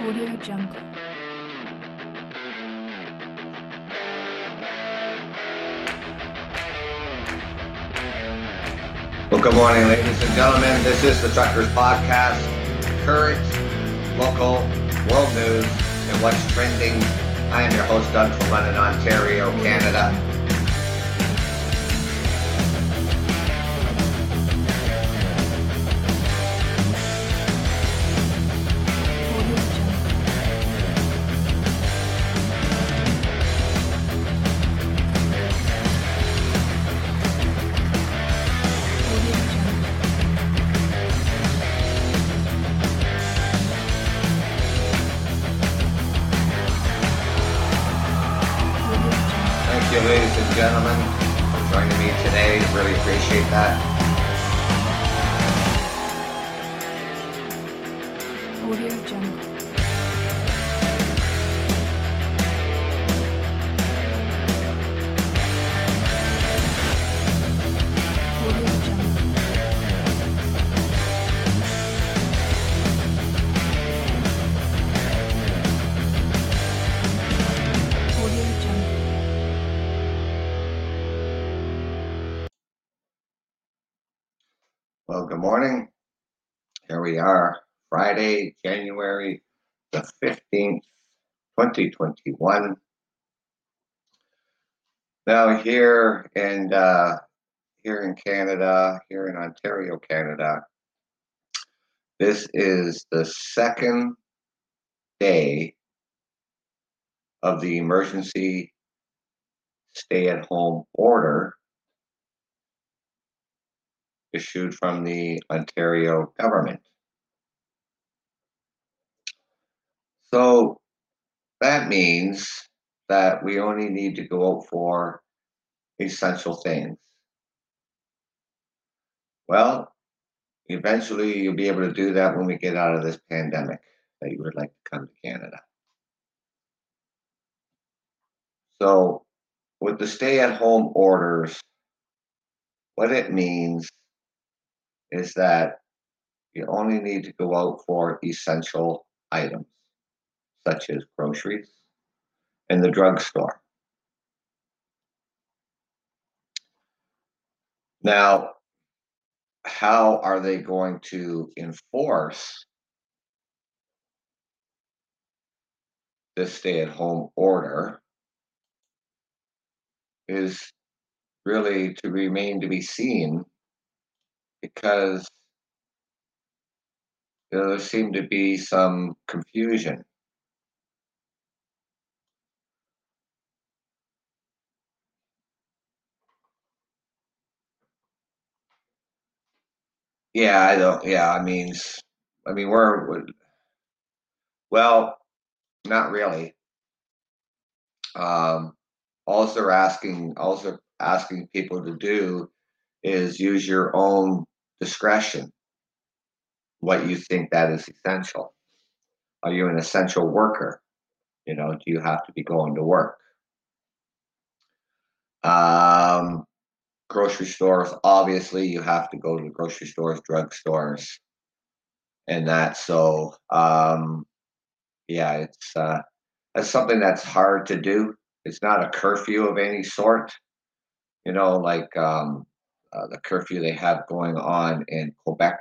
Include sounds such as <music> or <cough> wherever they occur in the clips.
Audio Jungle. Well, good morning, ladies and gentlemen. This is the Truckers Podcast. Current, local, world news, and what's trending. I am your host, Doug from London, Ontario, Canada. 2021. Now, here in uh, here in Canada, here in Ontario, Canada, this is the second day of the emergency stay-at-home order issued from the Ontario government. So that means that we only need to go out for essential things. Well, eventually you'll be able to do that when we get out of this pandemic that you would like to come to Canada. So, with the stay at home orders, what it means is that you only need to go out for essential items, such as groceries and the drugstore. Now, how are they going to enforce this stay at home order is really to remain to be seen because you know, there seemed to be some confusion. Yeah, I don't. Yeah, I mean, I mean, we're we- well, not really. Um, they're asking, they're asking people to do is use your own discretion. What you think that is essential? Are you an essential worker? You know, do you have to be going to work? Um, grocery stores, obviously, you have to go to the grocery stores, drugstores, and that. So, um, yeah, it's uh, that's something that's hard to do. It's not a curfew of any sort, you know, like um, uh, the curfew they have going on in Quebec,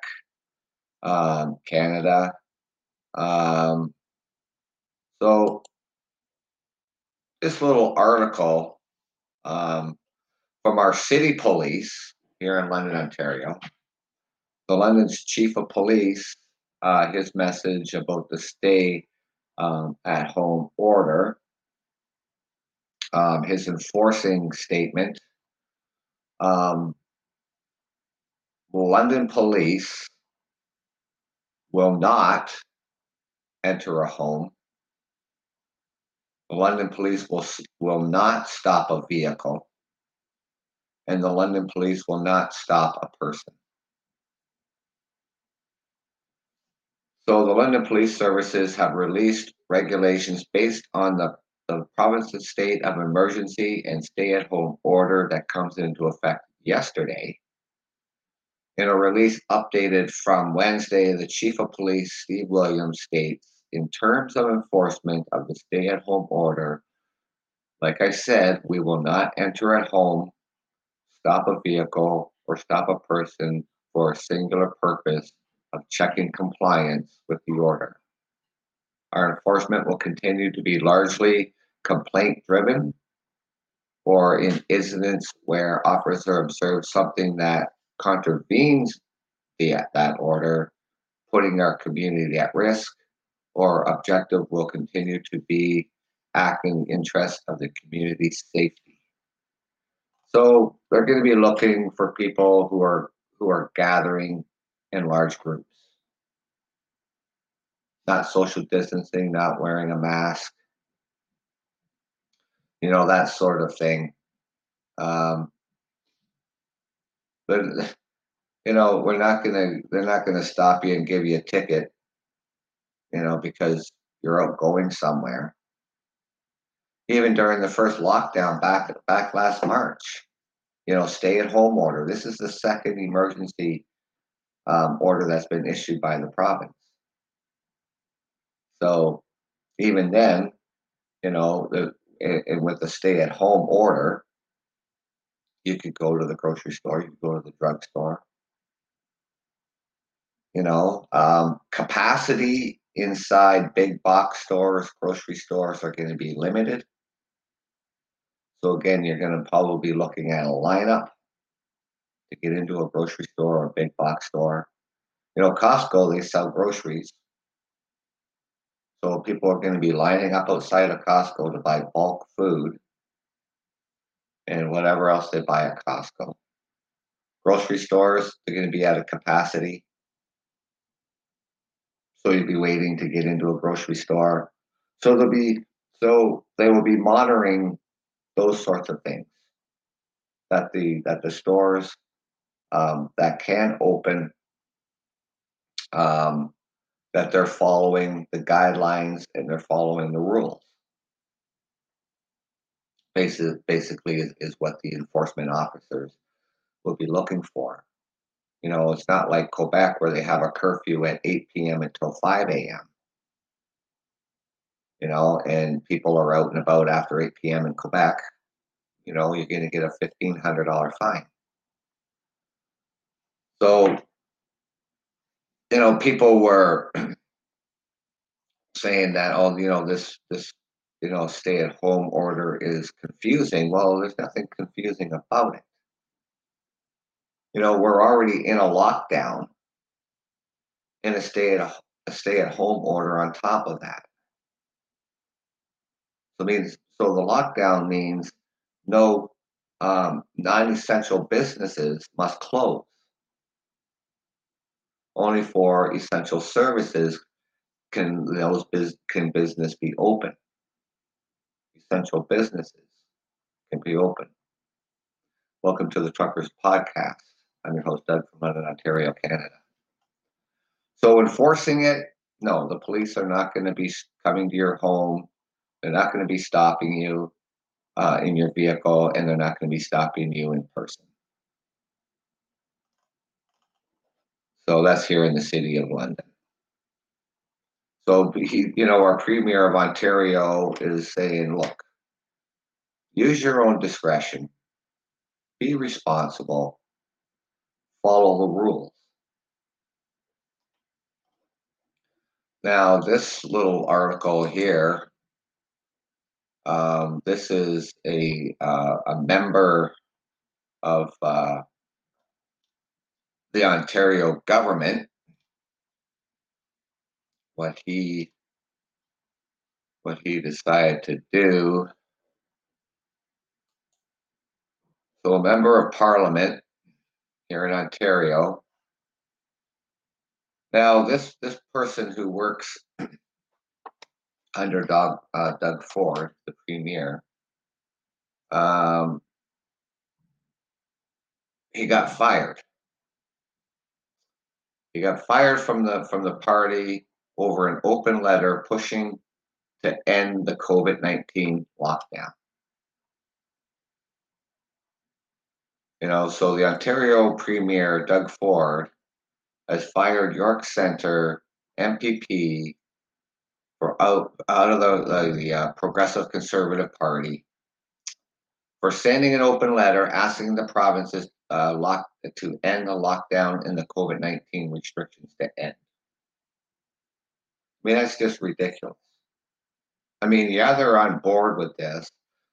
um, Canada. Um, so, this little article um, from our city police here in London, Ontario. The London's chief of police, uh, his message about the stay um, at home order, um, his enforcing statement. Um, London police will not enter a home. The London police will will not stop a vehicle, and the London police will not stop a person. So the London Police Services have released regulations based on the, the province's state of emergency and stay-at-home order that comes into effect yesterday. In a release updated from Wednesday, the Chief of Police, Steve Williams, states in terms of enforcement of the stay-at-home order, like I said, we will not enter at home, stop a vehicle, or stop a person for a singular purpose of checking compliance with the order. Our enforcement will continue to be largely complaint driven or in incidents where officer observes something that contravenes the, that order, putting our community at risk, or objective will continue to be acting in interest of the community's safety. So they're going to be looking for people who are who are gathering in large groups. Not social distancing, not wearing a mask, you know, that sort of thing. Um, but you know, we're not gonna they're not gonna stop you and give you a ticket, you know, because you're out going somewhere. Even during the first lockdown back back last March, you know, stay at home order. This is the second emergency um, order that's been issued by the province. So even then, you know, the, and with the stay at home order, you could go to the grocery store, you could go to the drugstore. You know, um, capacity inside big box stores, grocery stores are going to be limited. So again, you're going to probably be looking at a lineup to get into a grocery store or a big box store. You know, Costco, they sell groceries. So people are going to be lining up outside of Costco to buy bulk food and whatever else they buy at Costco. Grocery stores, they're going to be at a capacity. So you'd be waiting to get into a grocery store. So they'll be so they will be monitoring those sorts of things. That the that the stores um, that can open um, that they're following the guidelines and they're following the rules. Basically, basically is, is what the enforcement officers will be looking for. You know, it's not like Quebec where they have a curfew at 8 p.m. until 5 a.m. You know, and people are out and about after 8 p.m. in Quebec. You know, you're going to get a $1,500 fine. So you know, people were <clears throat> saying that, oh, you know, this this you know stay at home order is confusing. Well, there's nothing confusing about it. You know, we're already in a lockdown and a stay at a stay at home order on top of that. So means so the lockdown means no um, non-essential businesses must close only for essential services can those biz, can business be open. Essential businesses can be open. Welcome to the Truckers Podcast. I'm your host Doug from London, Ontario, Canada. So enforcing it, no, the police are not going to be coming to your home. They're not going to be stopping you uh, in your vehicle, and they're not going to be stopping you in person. So that's here in the city of London. So he, you know, our premier of Ontario is saying, look, use your own discretion, be responsible, follow the rules. Now, this little article here, um, this is a uh, a member of uh, the Ontario government what he what he decided to do. So a member of parliament here in Ontario. Now this this person who works under Doug, uh, Doug Ford, the premier, um, he got fired. He got fired from the from the party over an open letter pushing to end the COVID nineteen lockdown. You know, so the Ontario Premier Doug Ford has fired York Centre MPP for out out of the the, the uh, Progressive Conservative Party for sending an open letter asking the provinces uh, lock to end the lockdown and the COVID nineteen restrictions to end. I mean, that's just ridiculous. I mean, you're either on board with this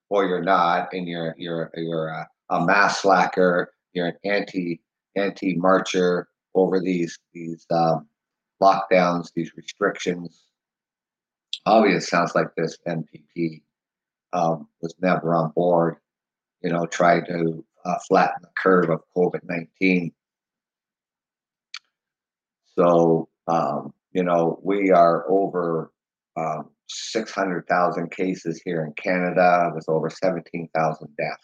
or you're not, and you're you're you're a, a mass slacker. You're an anti anti marcher over these these um, lockdowns, these restrictions. Obviously, sounds like this MPP um, was never on board. You know, tried to uh, flatten the curve of COVID nineteen. So um, you know, we are over um, 600,000 cases here in Canada with over 17,000 deaths.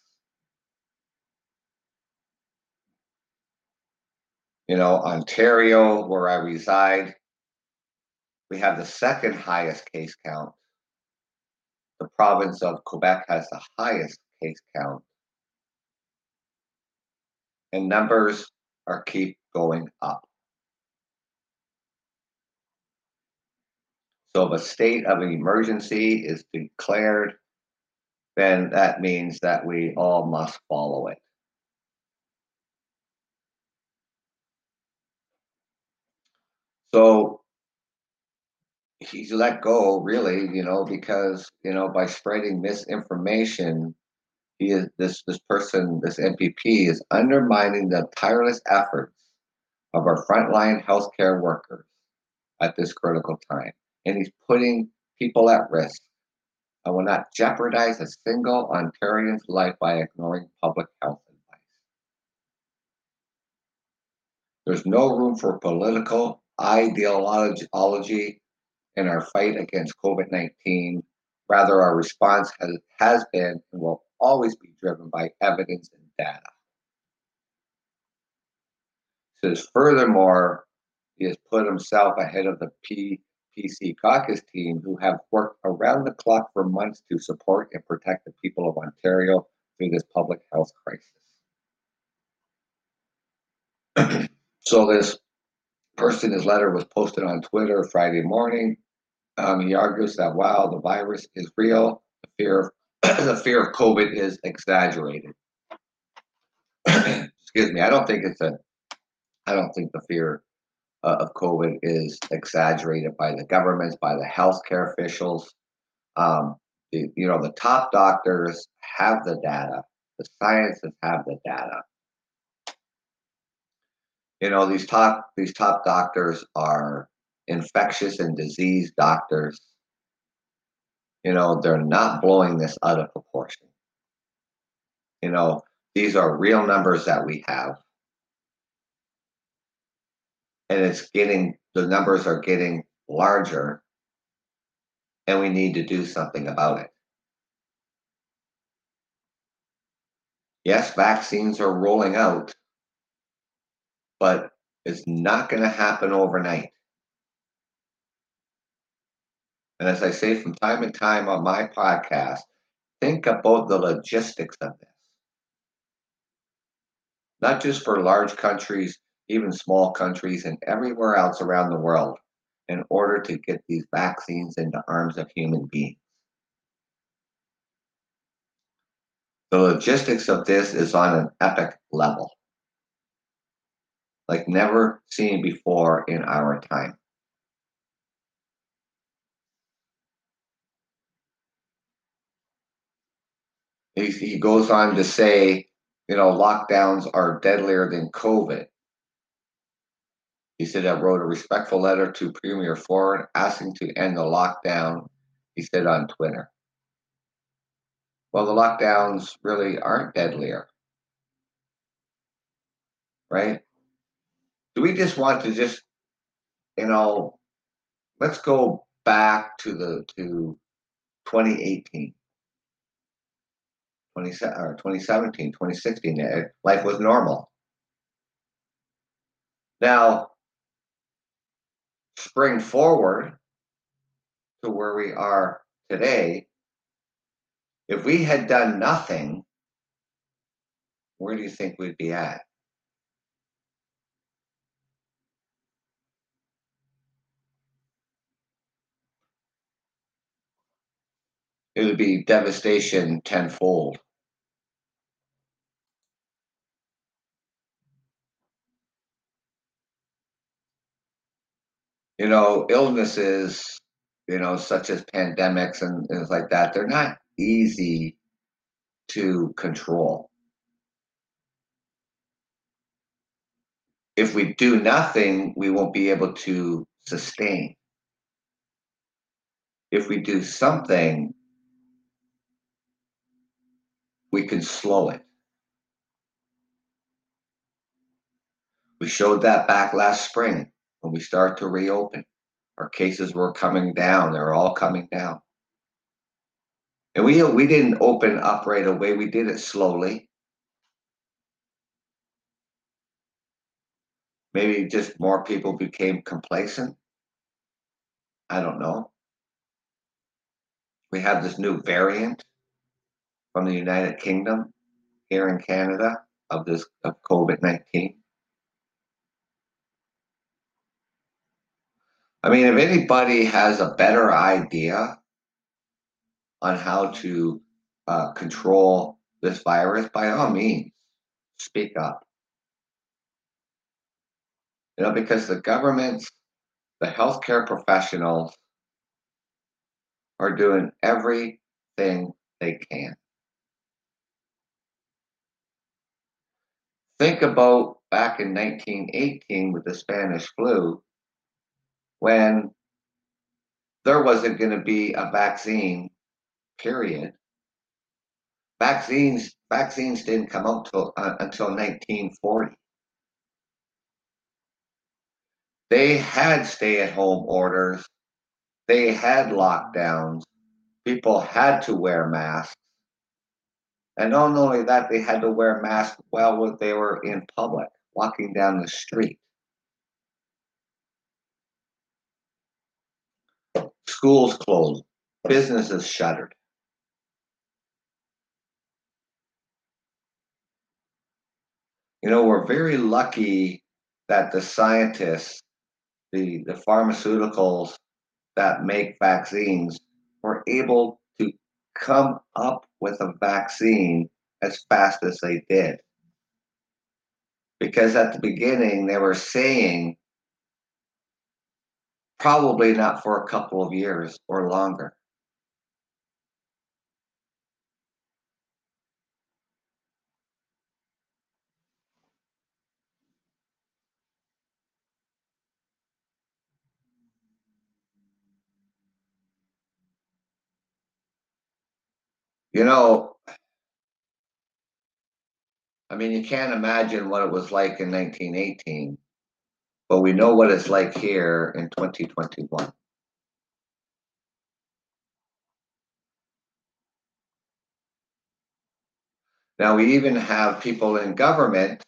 You know, Ontario, where I reside, we have the second highest case count. The province of Quebec has the highest case count. And numbers are keep going up. So if a state of emergency is declared, then that means that we all must follow it. So he's let go, really, you know, because you know by spreading misinformation, he is this this person, this MPP, is undermining the tireless efforts of our frontline healthcare workers at this critical time and he's putting people at risk. I will not jeopardize a single Ontarian's life by ignoring public health advice. There's no room for political ideology in our fight against COVID 19. Rather, our response has, has been and will always be driven by evidence and data. Says, furthermore, he has put himself ahead of the PPC caucus team who have worked around the clock for months to support and protect the people of Ontario through this public health crisis. <clears throat> so this person, his letter was posted on Twitter Friday morning. Um, he argues that while the virus is real, the fear of, <clears throat> the fear of COVID is exaggerated. <clears throat> Excuse me. I don't think it's a. I don't think the fear uh, of COVID is exaggerated by the governments, by the healthcare officials. Um, the, you know, the top doctors have the data. The scientists have the data. You know, these top these top doctors are infectious and disease doctors. You know, they're not blowing this out of proportion. You know, these are real numbers that we have and it's getting the numbers are getting larger and we need to do something about it. Yes, vaccines are rolling out, but it's not going to happen overnight. And as I say from time to time on my podcast, think about the logistics of this. Not just for large countries even small countries and everywhere else around the world, in order to get these vaccines into arms of human beings. The logistics of this is on an epic level, like never seen before in our time. He, he goes on to say, you know, lockdowns are deadlier than COVID. He said, I wrote a respectful letter to Premier Ford asking to end the lockdown, he said on Twitter. Well, the lockdowns really aren't deadlier, right? Do we just want to just, you know, let's go back to the to 2018. 20, or 2017, 2016, eh, life was normal. Now, spring forward to where we are today, if we had done nothing, where do you think we'd be at? It would be devastation tenfold. You know, illnesses, you know, such as pandemics and things like that, they're not easy to control. If we do nothing, we won't be able to sustain. If we do something, we can slow it. We showed that back last spring when we started to reopen. Our cases were coming down, they're all coming down. And we we didn't open up right away, we did it slowly. Maybe just more people became complacent. I don't know. We have this new variant from the United Kingdom here in Canada of this of COVID-19. I mean, if anybody has a better idea on how to uh, control this virus, by all means, speak up. You know, because the governments, the healthcare professionals are doing everything they can. Think about back in 1918 with the Spanish flu when there wasn't going to be a vaccine, period. Vaccines vaccines didn't come out till, uh, until 1940. They had stay-at-home orders. They had lockdowns. People had to wear masks. And not only that, they had to wear masks while they were in public, walking down the street. Schools closed, businesses shuttered. You know, we're very lucky that the scientists, the, the pharmaceuticals that make vaccines were able come up with a vaccine as fast as they did. Because at the beginning, they were saying Probably not for a couple of years or longer. You know, I mean, you can't imagine what it was like in 1918 but we know what it's like here in 2021. Now, we even have people in government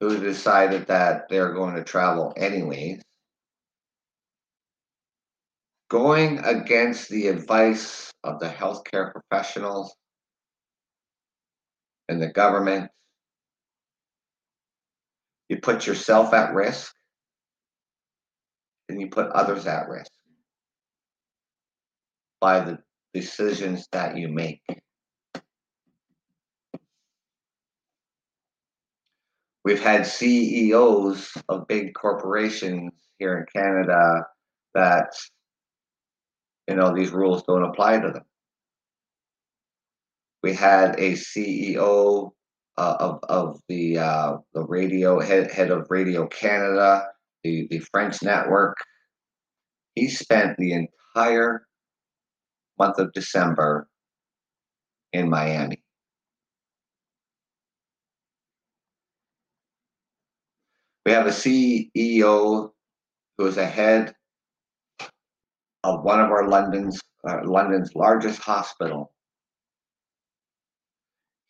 who decided that they're going to travel anyways, going against the advice of the healthcare professionals and the government you put yourself at risk and you put others at risk by the decisions that you make. We've had CEOs of big corporations here in Canada that, you know, these rules don't apply to them. We had a CEO uh, of of the uh, the radio head head of Radio Canada, the the French network. He spent the entire month of December in Miami. We have a CEO who is ahead of one of our London's uh, London's largest hospital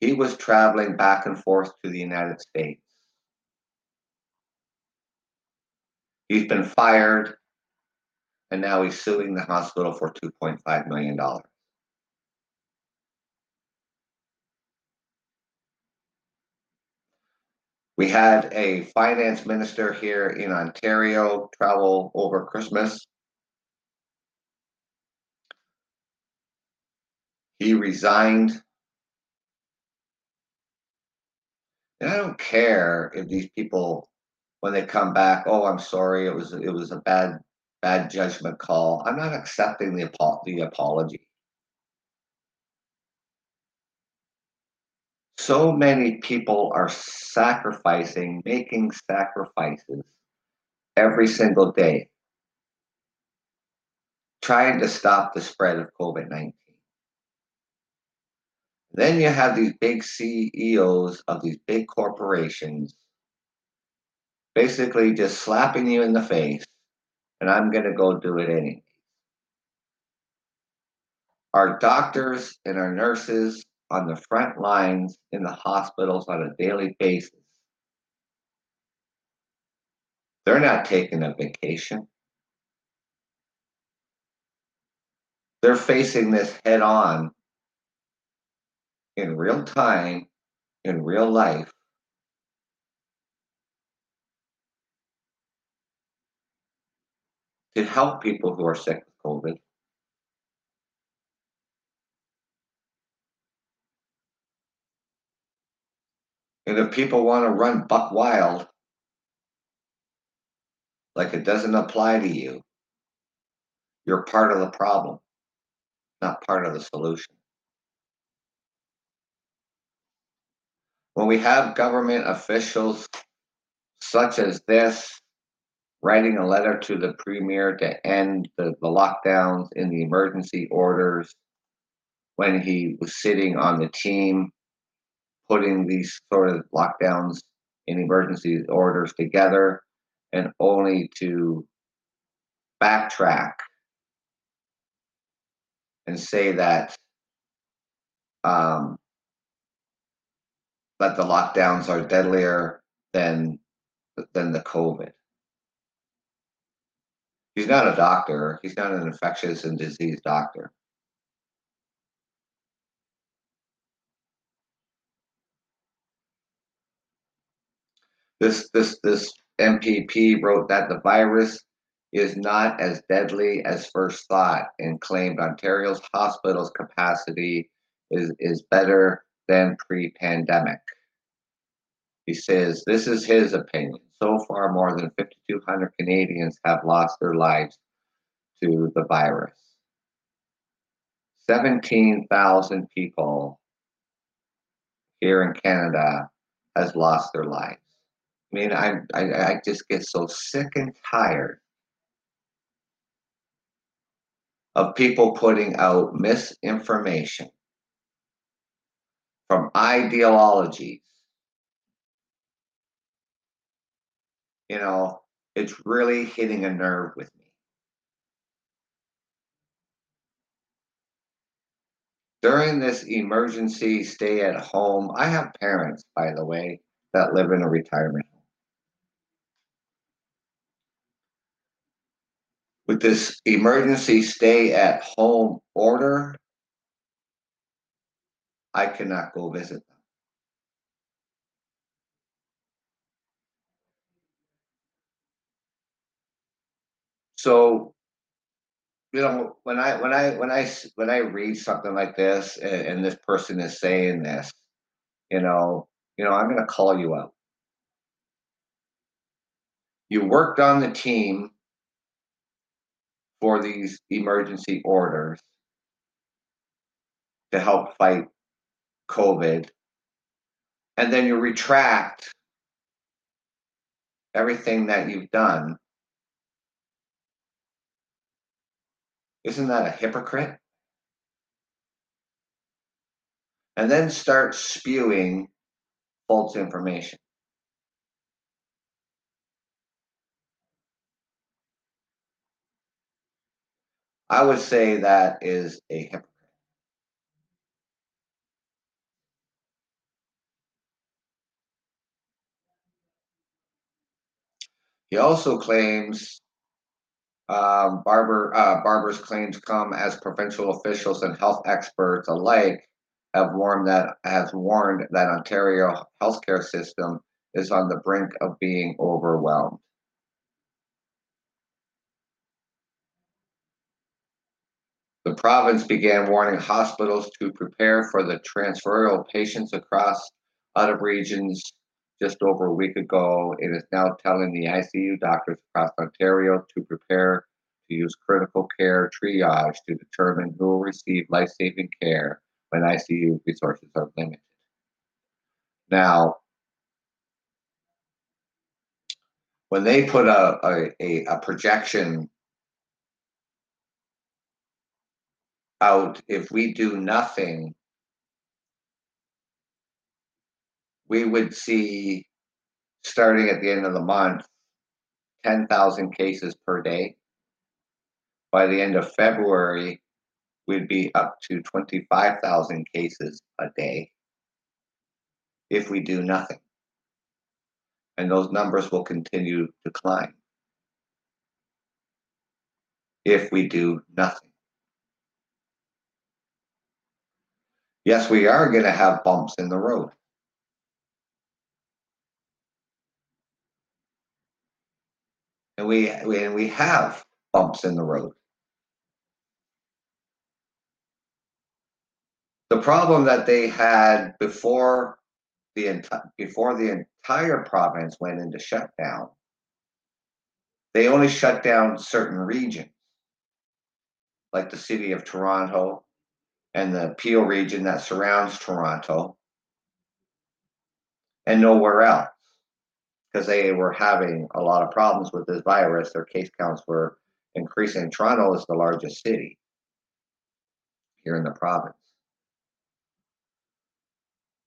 he was traveling back and forth to the United States. He's been fired, and now he's suing the hospital for $2.5 million. We had a finance minister here in Ontario travel over Christmas He resigned. And I don't care if these people, when they come back, oh, I'm sorry, it was it was a bad bad judgment call. I'm not accepting the the apology. So many people are sacrificing, making sacrifices every single day, trying to stop the spread of COVID 19. Then you have these big CEOs of these big corporations basically just slapping you in the face, and I'm going to go do it anyway. Our doctors and our nurses on the front lines in the hospitals on a daily basis, they're not taking a vacation. They're facing this head on in real time, in real life, to help people who are sick with COVID. And if people want to run buck wild, like it doesn't apply to you, you're part of the problem, not part of the solution. When we have government officials such as this writing a letter to the premier to end the, the lockdowns in the emergency orders when he was sitting on the team putting these sort of lockdowns in emergency orders together and only to backtrack and say that um, that the lockdowns are deadlier than than the COVID. He's not a doctor. He's not an infectious and disease doctor. This this this MPP wrote that the virus is not as deadly as first thought and claimed Ontario's hospitals capacity is, is better than pre-pandemic. He says this is his opinion. So far, more than 5,200 Canadians have lost their lives to the virus. 17,000 people here in Canada has lost their lives. I mean, I, I, I just get so sick and tired of people putting out misinformation from ideologies. You know, it's really hitting a nerve with me. During this emergency stay at home, I have parents, by the way, that live in a retirement home. with this emergency stay at home order, I cannot go visit them. So, you know, when I when I when I when I read something like this, and, and this person is saying this, you know, you know, I'm going to call you out. You worked on the team for these emergency orders to help fight COVID, and then you retract everything that you've done, isn't that a hypocrite? And then start spewing false information. I would say that is a hypocrite. He also claims um, Barber uh, Barber's claims come as provincial officials and health experts alike have warned that has warned that Ontario healthcare system is on the brink of being overwhelmed. The province began warning hospitals to prepare for the transfer of patients across out of regions just over a week ago. It is now telling the ICU doctors across Ontario to prepare to use critical care triage to determine who will receive life saving care when ICU resources are limited. Now, when they put a, a, a, a projection out, if we do nothing, we would see starting at the end of the month 10,000 cases per day. By the end of February, we'd be up to 25,000 cases a day if we do nothing. And those numbers will continue to climb if we do nothing. Yes, we are going to have bumps in the road. And we, and we have bumps in the road. The problem that they had before the before the entire province went into shutdown, they only shut down certain regions, like the city of Toronto and the Peel region that surrounds Toronto, and nowhere else, because they were having a lot of problems with this virus. Their case counts were increasing. Toronto is the largest city here in the province.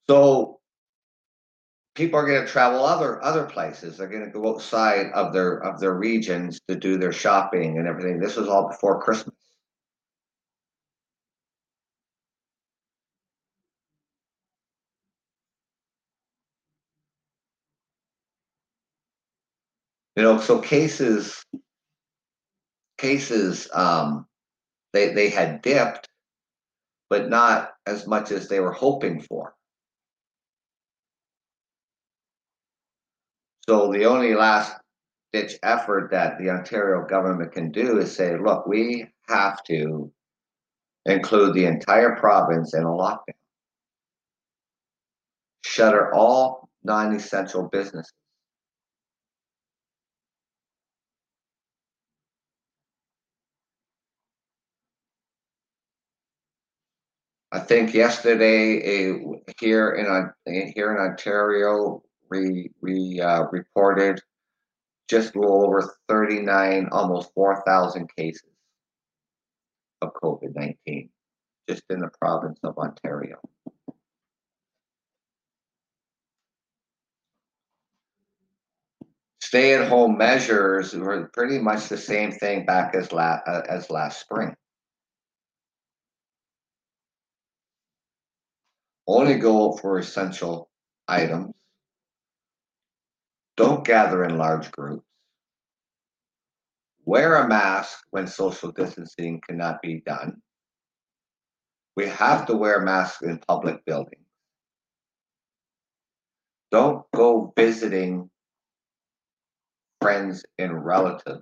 So people are going to travel other other places. They're going to go outside of their of their regions to do their shopping and everything. This was all before Christmas. You know, so cases cases um they they had dipped, but not as much as they were hoping for. So the only last ditch effort that the Ontario government can do is say, look, we have to include the entire province in a lockdown. Shutter all non essential businesses. I think yesterday here in here in Ontario, we we uh, reported just a little over 39, almost 4,000 cases of COVID 19 just in the province of Ontario. Stay at home measures were pretty much the same thing back as, la- uh, as last spring. Only go for essential items. Don't gather in large groups. Wear a mask when social distancing cannot be done. We have to wear masks in public buildings. Don't go visiting friends and relatives.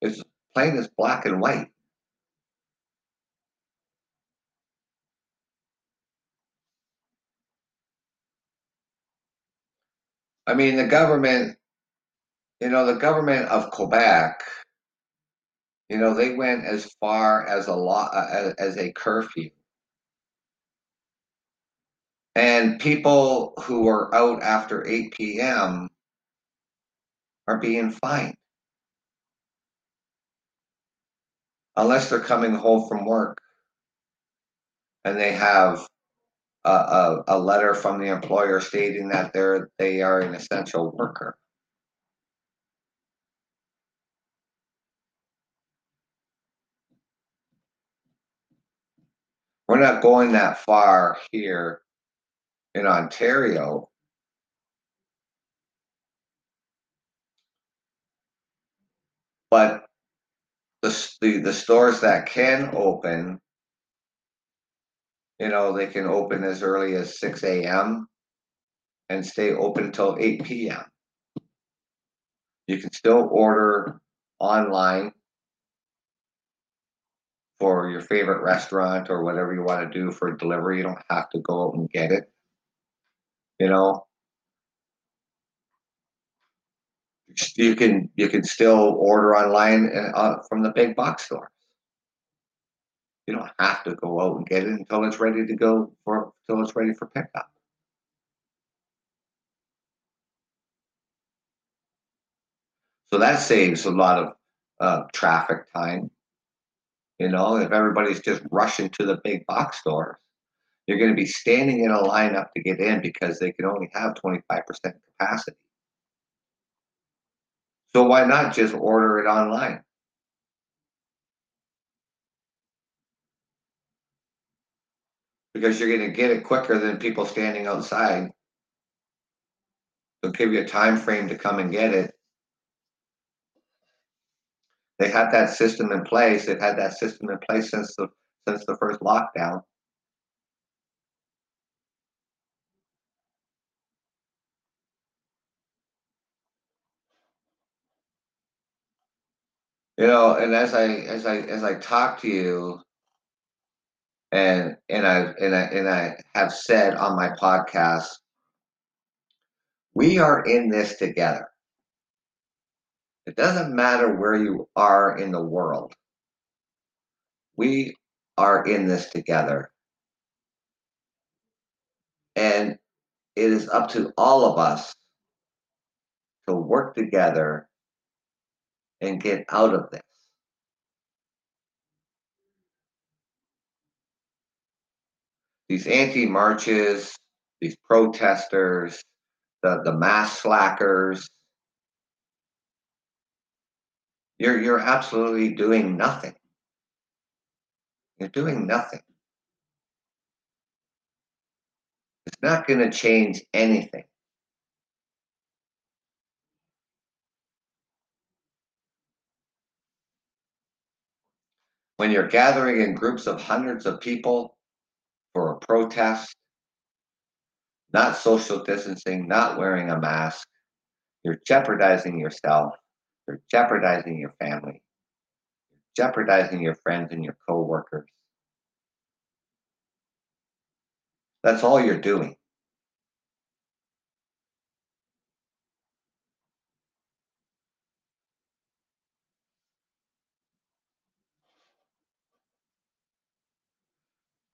It's plain as black and white. I mean, the government, you know, the government of Quebec, you know, they went as far as a law as a curfew. And people who are out after 8 p.m. are being fined. Unless they're coming home from work and they have a, a, a letter from the employer stating that they're they are an essential worker. We're not going that far here in Ontario. But the, the, the stores that can open you know, they can open as early as six AM and stay open until eight PM. You can still order online for your favorite restaurant or whatever you want to do for delivery. You don't have to go out and get it. You know, you can you can still order online uh, from the big box store. You don't have to go out and get it until it's ready to go for until it's ready for pickup. So that saves a lot of uh, traffic time. You know, if everybody's just rushing to the big box stores, you're going to be standing in a line up to get in because they can only have 25% capacity. So why not just order it online? Because you're going to get it quicker than people standing outside. They'll give you a time frame to come and get it. They had that system in place. They've had that system in place since the since the first lockdown. You know, and as I as I as I talk to you, and and I and I and I have said on my podcast, we are in this together. It doesn't matter where you are in the world. We are in this together. And it is up to all of us to work together and get out of this. These anti marches, these protesters, the, the mass slackers, you're, you're absolutely doing nothing. You're doing nothing. It's not going to change anything. When you're gathering in groups of hundreds of people for a protest, not social distancing, not wearing a mask, you're jeopardizing yourself, you're jeopardizing your family, you're jeopardizing your friends and your coworkers. That's all you're doing.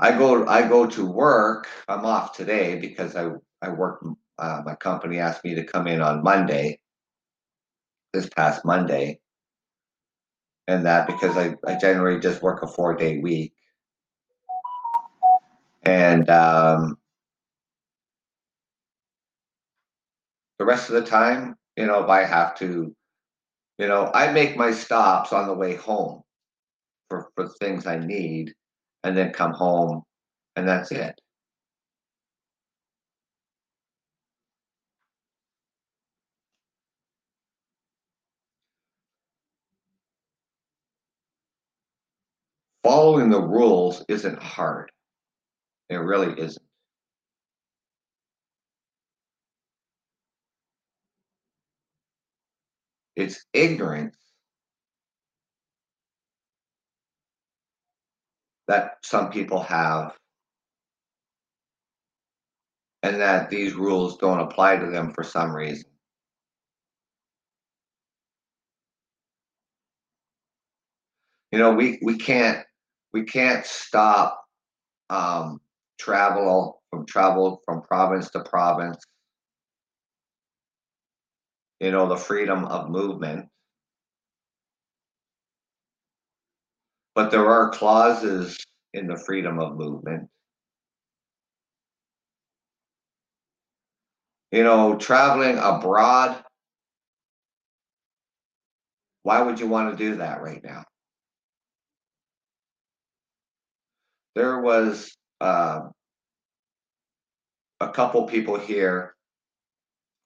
I go I go to work. I'm off today because I I work. Uh, my company asked me to come in on Monday, this past Monday, and that because I I generally just work a four day week, and um, the rest of the time, you know, if I have to, you know, I make my stops on the way home for for things I need and then come home and that's it. Following the rules isn't hard. It really isn't. It's ignorance that some people have and that these rules don't apply to them for some reason. You know, we, we can't we can't stop um, travel from travel from province to province. You know, the freedom of movement. But there are clauses in the freedom of movement. You know, traveling abroad, why would you want to do that right now? There was uh, a couple people here,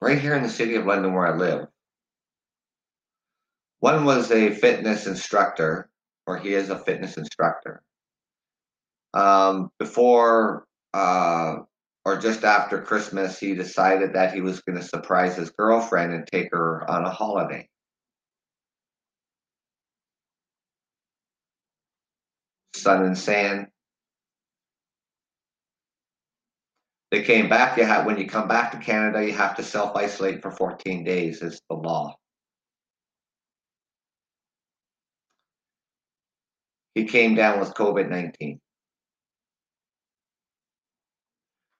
right here in the city of London where I live. One was a fitness instructor, where he is a fitness instructor. Um, before uh, or just after Christmas, he decided that he was going to surprise his girlfriend and take her on a holiday. Sun and sand. They came back. You have when you come back to Canada, you have to self isolate for 14 days. Is the law. He came down with COVID 19,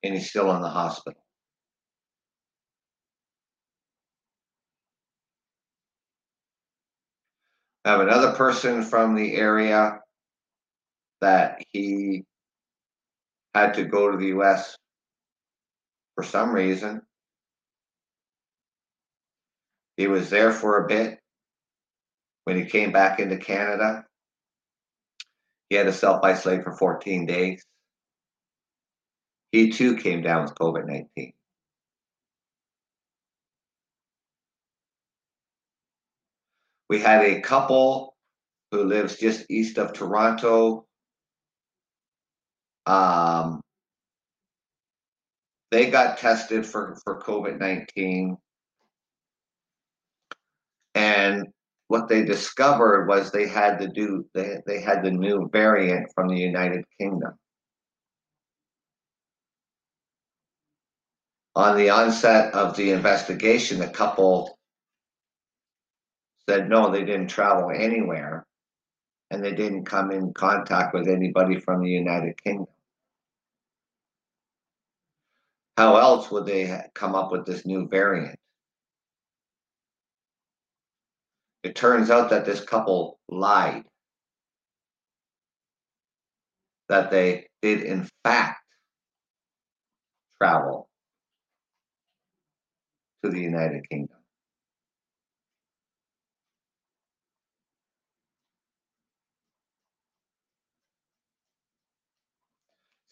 and he's still in the hospital. I have another person from the area that he had to go to the US for some reason. He was there for a bit. When he came back into Canada, he had to self isolate for 14 days. He too came down with COVID 19. We had a couple who lives just east of Toronto. Um, they got tested for, for COVID 19. And what they discovered was they had to do they, they had the new variant from the United Kingdom. On the onset of the investigation, the couple said no, they didn't travel anywhere and they didn't come in contact with anybody from the United Kingdom. How else would they come up with this new variant? It turns out that this couple lied. That they did, in fact, travel to the United Kingdom.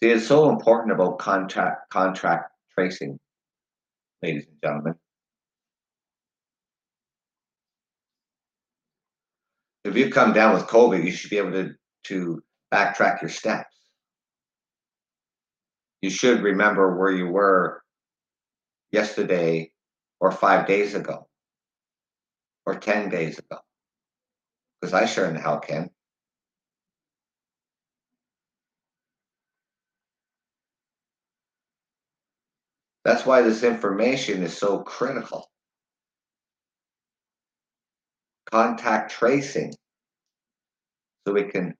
See, it's so important about contract contract tracing, ladies and gentlemen. If you come down with COVID, you should be able to, to backtrack your steps. You should remember where you were yesterday or five days ago or 10 days ago. Because I sure in the hell can. That's why this information is so critical. Contact tracing so we can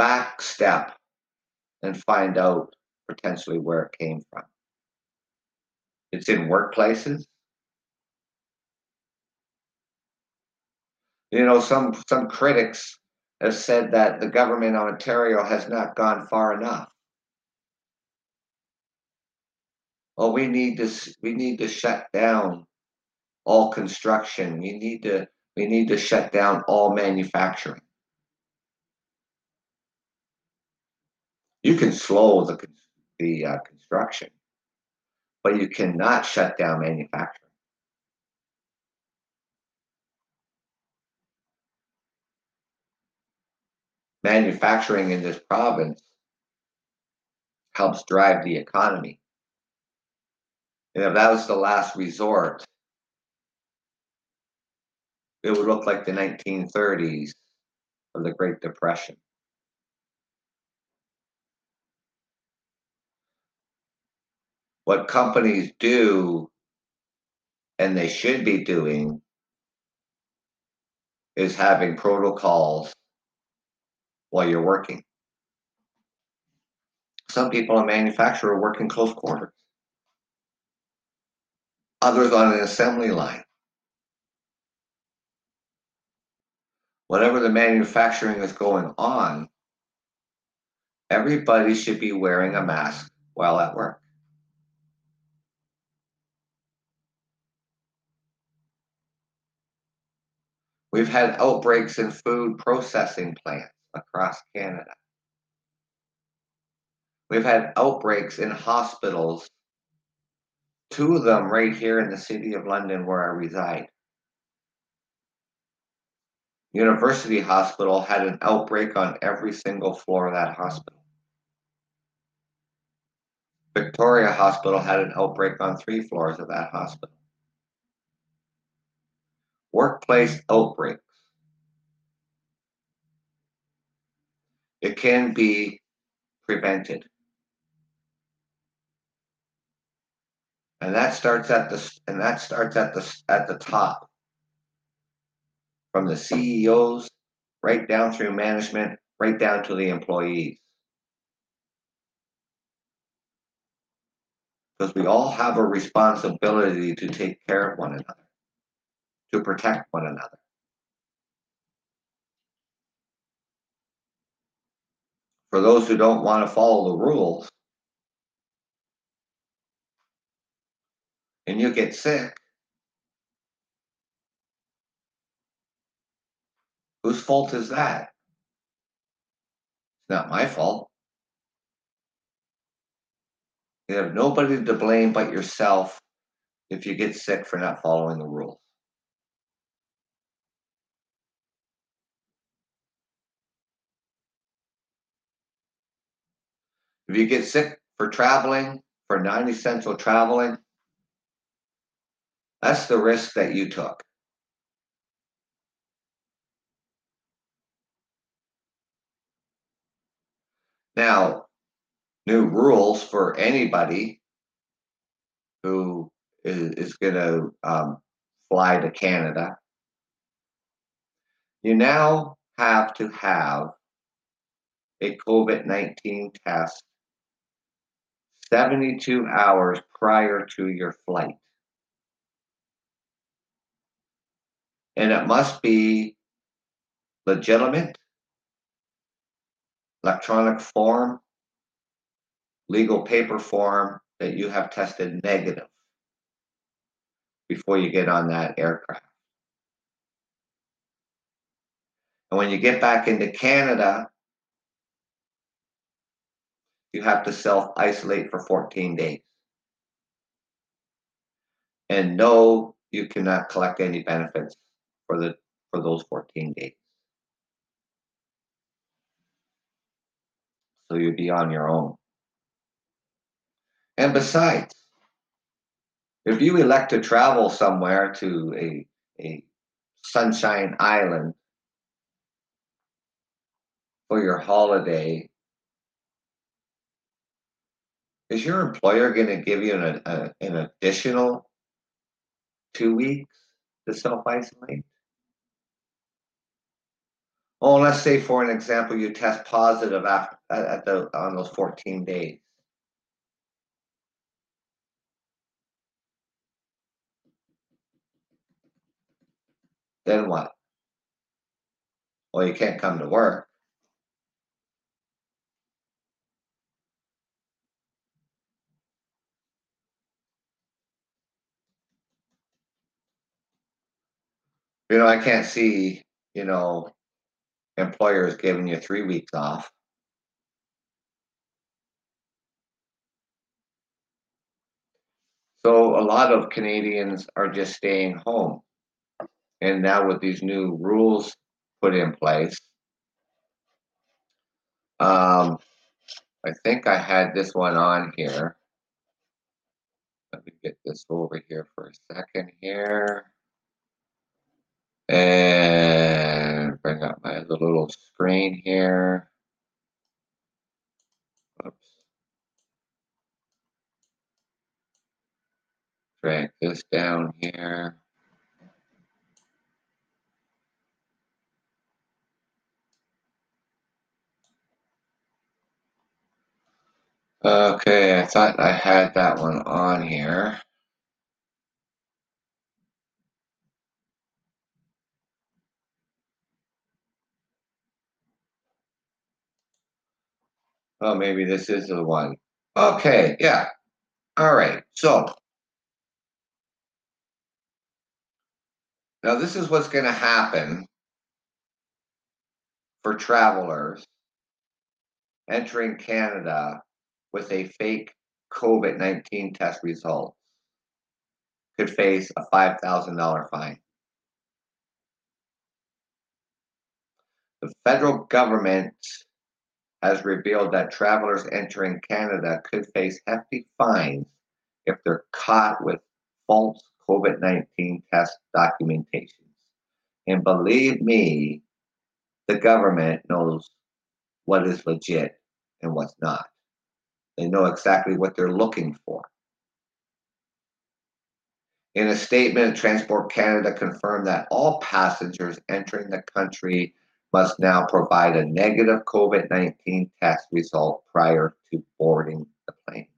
backstep and find out potentially where it came from. It's in workplaces. You know, some some critics have said that the government of Ontario has not gone far enough. well, we need to we need to shut down all construction. We need to we need to shut down all manufacturing. You can slow the the uh, construction, but you cannot shut down manufacturing. Manufacturing in this province helps drive the economy and if that was the last resort, it would look like the 1930s of the Great Depression. What companies do, and they should be doing, is having protocols while you're working. Some people in manufacturing work in close quarters others on an assembly line. Whatever the manufacturing is going on, everybody should be wearing a mask while at work. We've had outbreaks in food processing plants across Canada. We've had outbreaks in hospitals two of them right here in the city of London where I reside. University Hospital had an outbreak on every single floor of that hospital. Victoria Hospital had an outbreak on three floors of that hospital. Workplace outbreaks It can be prevented. And that starts at the and that starts at the at the top. From the CEOs right down through management, right down to the employees. Because we all have a responsibility to take care of one another, to protect one another. For those who don't want to follow the rules, and you get sick, whose fault is that? It's not my fault. You have nobody to blame but yourself if you get sick for not following the rules. If you get sick for traveling, for non essential traveling, that's the risk that you took. Now, new rules for anybody who is, is going to um, fly to Canada. You now have to have a COVID 19 test 72 hours prior to your flight. And it must be legitimate, electronic form, legal paper form that you have tested negative before you get on that aircraft. And when you get back into Canada, you have to self isolate for 14 days. And no, you cannot collect any benefits for the for those 14 days. So you'd be on your own. And besides, if you elect to travel somewhere to a, a sunshine island for your holiday, is your employer going to give you an, a, an additional two weeks to self isolate? Oh, let's say for an example, you test positive after at the on those 14 days. Then what? Well, you can't come to work. You know, I can't see, you know, employers giving you three weeks off. So a lot of Canadians are just staying home. And now with these new rules put in place, um, I think I had this one on here. Let me get this over here for a second here. And bring up my little screen here. Oops. Drag this down here. Okay, I thought I had that one on here. Oh, maybe this is the one. Okay, yeah. All right, so. Now this is what's going to happen for travelers entering Canada with a fake COVID 19 test result could face a $5,000 fine. The federal government has revealed that travelers entering Canada could face hefty fines if they're caught with false COVID 19 test documentations. And believe me, the government knows what is legit and what's not. They know exactly what they're looking for. In a statement, Transport Canada confirmed that all passengers entering the country must now provide a negative COVID 19 test result prior to boarding the plane.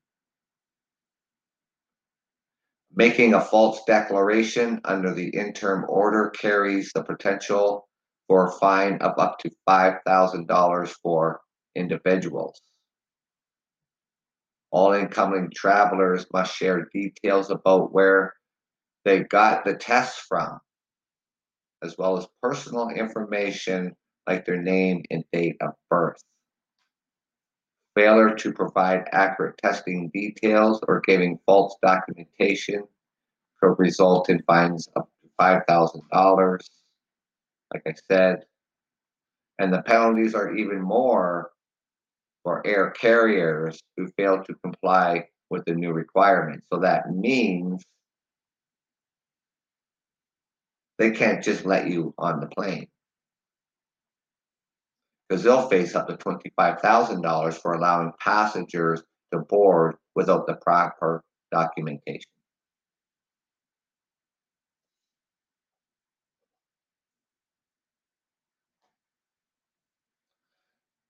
Making a false declaration under the interim order carries the potential for a fine of up to $5,000 for individuals. All incoming travelers must share details about where they got the tests from, as well as personal information like their name and date of birth. Failure to provide accurate testing details or giving false documentation could result in fines up to $5,000, like I said. And the penalties are even more for air carriers who fail to comply with the new requirements. So that means they can't just let you on the plane because they'll face up to $25,000 for allowing passengers to board without the proper documentation.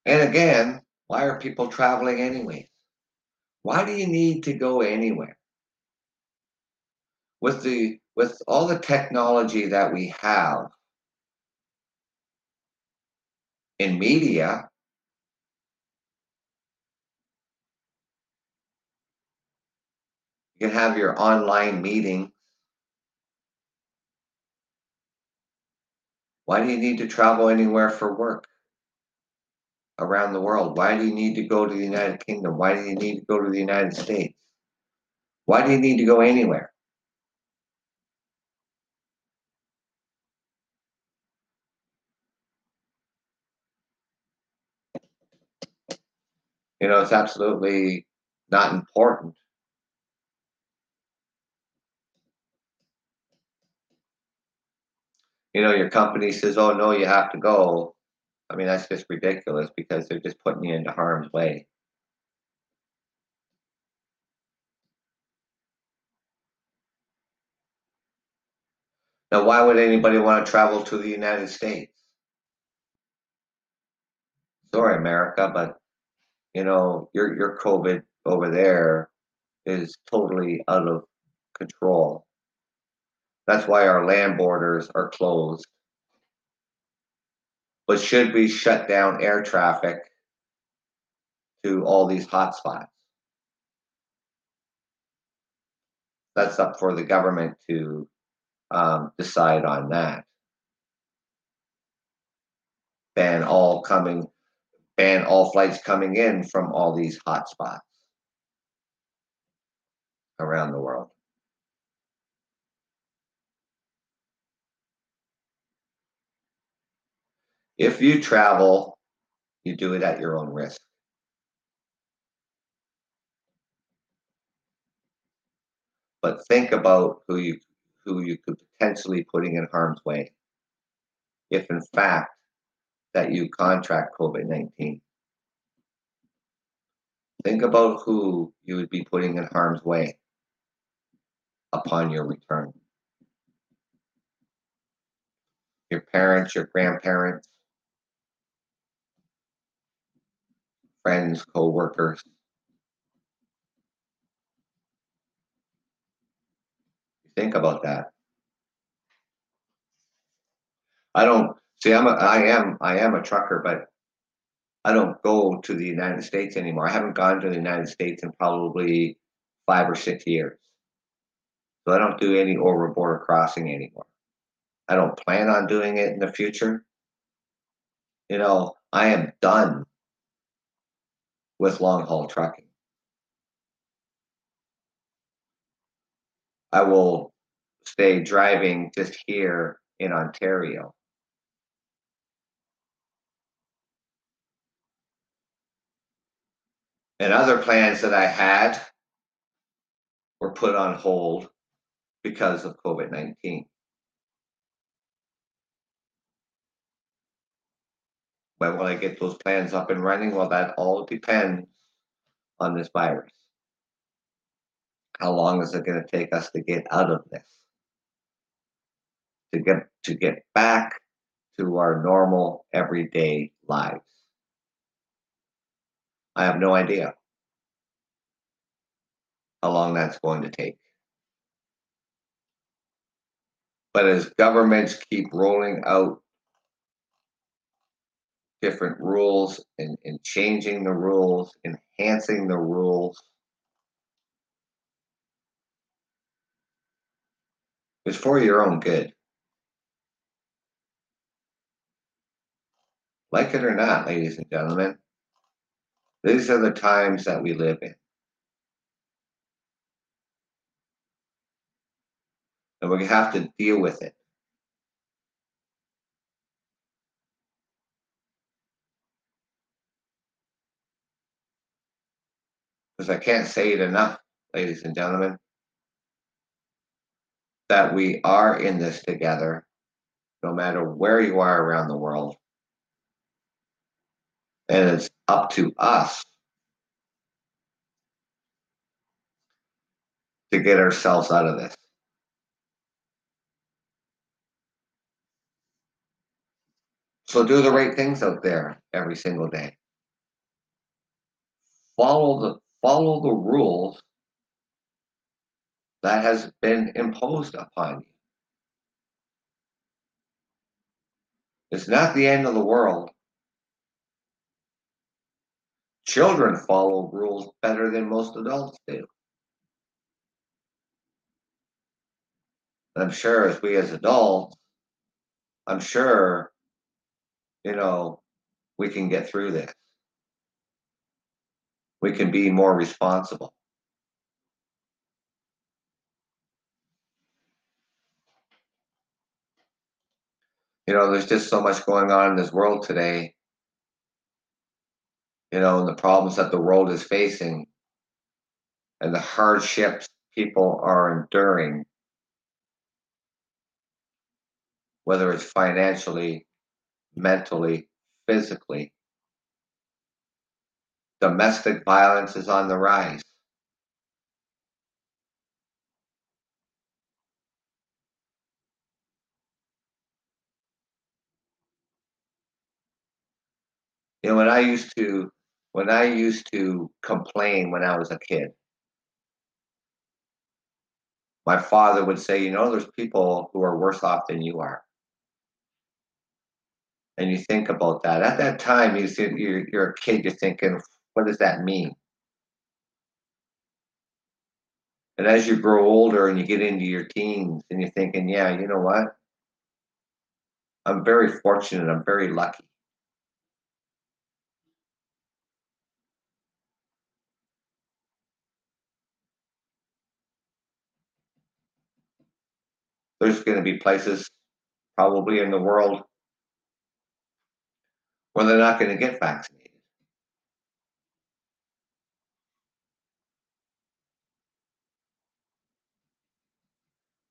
And again, why are people traveling anyway? Why do you need to go anywhere? With the with all the technology that we have in media, you can have your online meeting. Why do you need to travel anywhere for work around the world? Why do you need to go to the United Kingdom? Why do you need to go to the United States? Why do you need to go anywhere? You know, it's absolutely not important. You know, your company says, oh, no, you have to go. I mean, that's just ridiculous because they're just putting you into harm's way. Now, why would anybody want to travel to the United States? Sorry, America, but you know, your your COVID over there is totally out of control. That's why our land borders are closed. But should we shut down air traffic to all these hotspots? That's up for the government to um, decide on that. Ban all coming, ban all flights coming in from all these hotspots around the world. If you travel, you do it at your own risk. But think about who you who you could potentially putting in harm's way if in fact that you contract COVID-19. Think about who you would be putting in harm's way upon your return. Your parents, your grandparents, friends, co-workers. Think about that. I don't see. I'm a. I am. I am a trucker, but I don't go to the United States anymore. I haven't gone to the United States in probably five or six years. So I don't do any over border crossing anymore. I don't plan on doing it in the future. You know, I am done with long haul trucking. I will stay driving just here in Ontario. And other plans that I had were put on hold because of COVID 19. When will I get those plans up and running? Well, that all depends on this virus. How long is it going to take us to get out of this? To get to get back to our normal everyday lives. I have no idea how long that's going to take. But as governments keep rolling out different rules and, and changing the rules, enhancing the rules, it's for your own good. Like it or not, ladies and gentlemen, these are the times that we live in. And we have to deal with it. Because I can't say it enough, ladies and gentlemen, that we are in this together, no matter where you are around the world. And it's up to us to get ourselves out of this. So do the right things out there every single day. Follow the follow the rules that has been imposed upon you. It's not the end of the world. Children follow rules better than most adults do. I'm sure as we as adults, I'm sure, you know, we can get through this. We can be more responsible. You know, there's just so much going on in this world today. You know, and the problems that the world is facing and the hardships people are enduring whether it's financially, mentally, physically. Domestic violence is on the rise. You know, when I used to when I used to complain when I was a kid, my father would say, you know, there's people who are worse off than you are and you think about that. At that time, you see, you're, you're a kid, you're thinking, what does that mean? And as you grow older and you get into your teens and you're thinking, yeah, you know what? I'm very fortunate. I'm very lucky. There's going to be places probably in the world where they're not going to get vaccinated.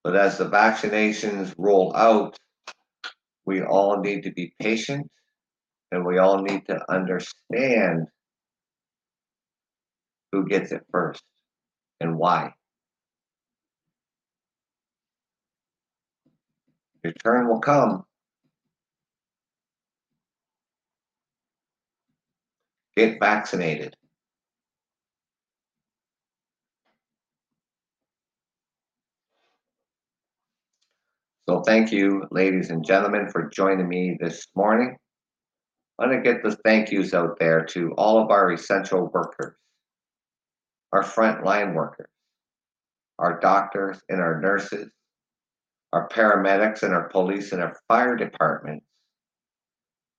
But as the vaccinations roll out, we all need to be patient and we all need to understand who gets it first and why. Your turn will come. Get vaccinated. So thank you, ladies and gentlemen, for joining me this morning. I want to get the thank yous out there to all of our essential workers, our frontline workers, our doctors and our nurses, our paramedics and our police and our fire departments.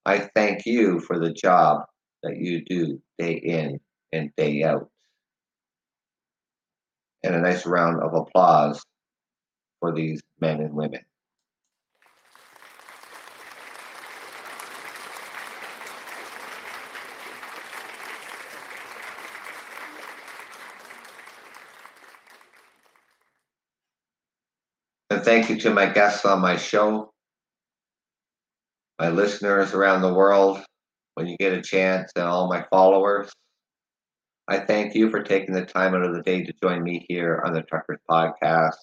I thank you for the job that you do day in and day out. And a nice round of applause for these men and women. Thank you to my guests on my show, my listeners around the world, when you get a chance, and all my followers. I thank you for taking the time out of the day to join me here on the Truckers Podcast,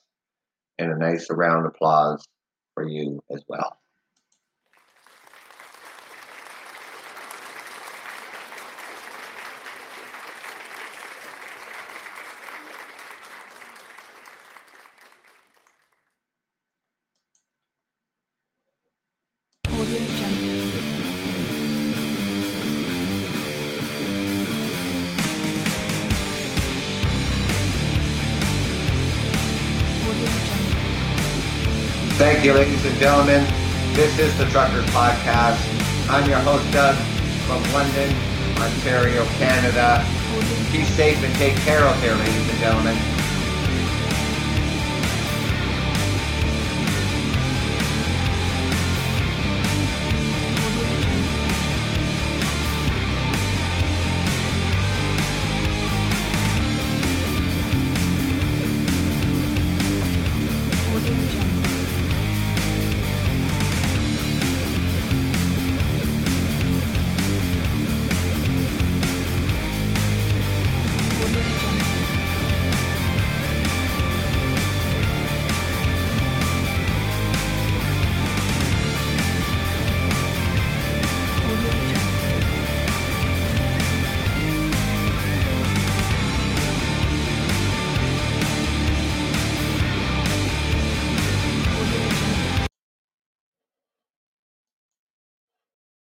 and a nice round of applause for you as well. Ladies and gentlemen. This is the Truckers Podcast. I'm your host, Doug, from London, Ontario, Canada. Be safe and take care out there, ladies and gentlemen.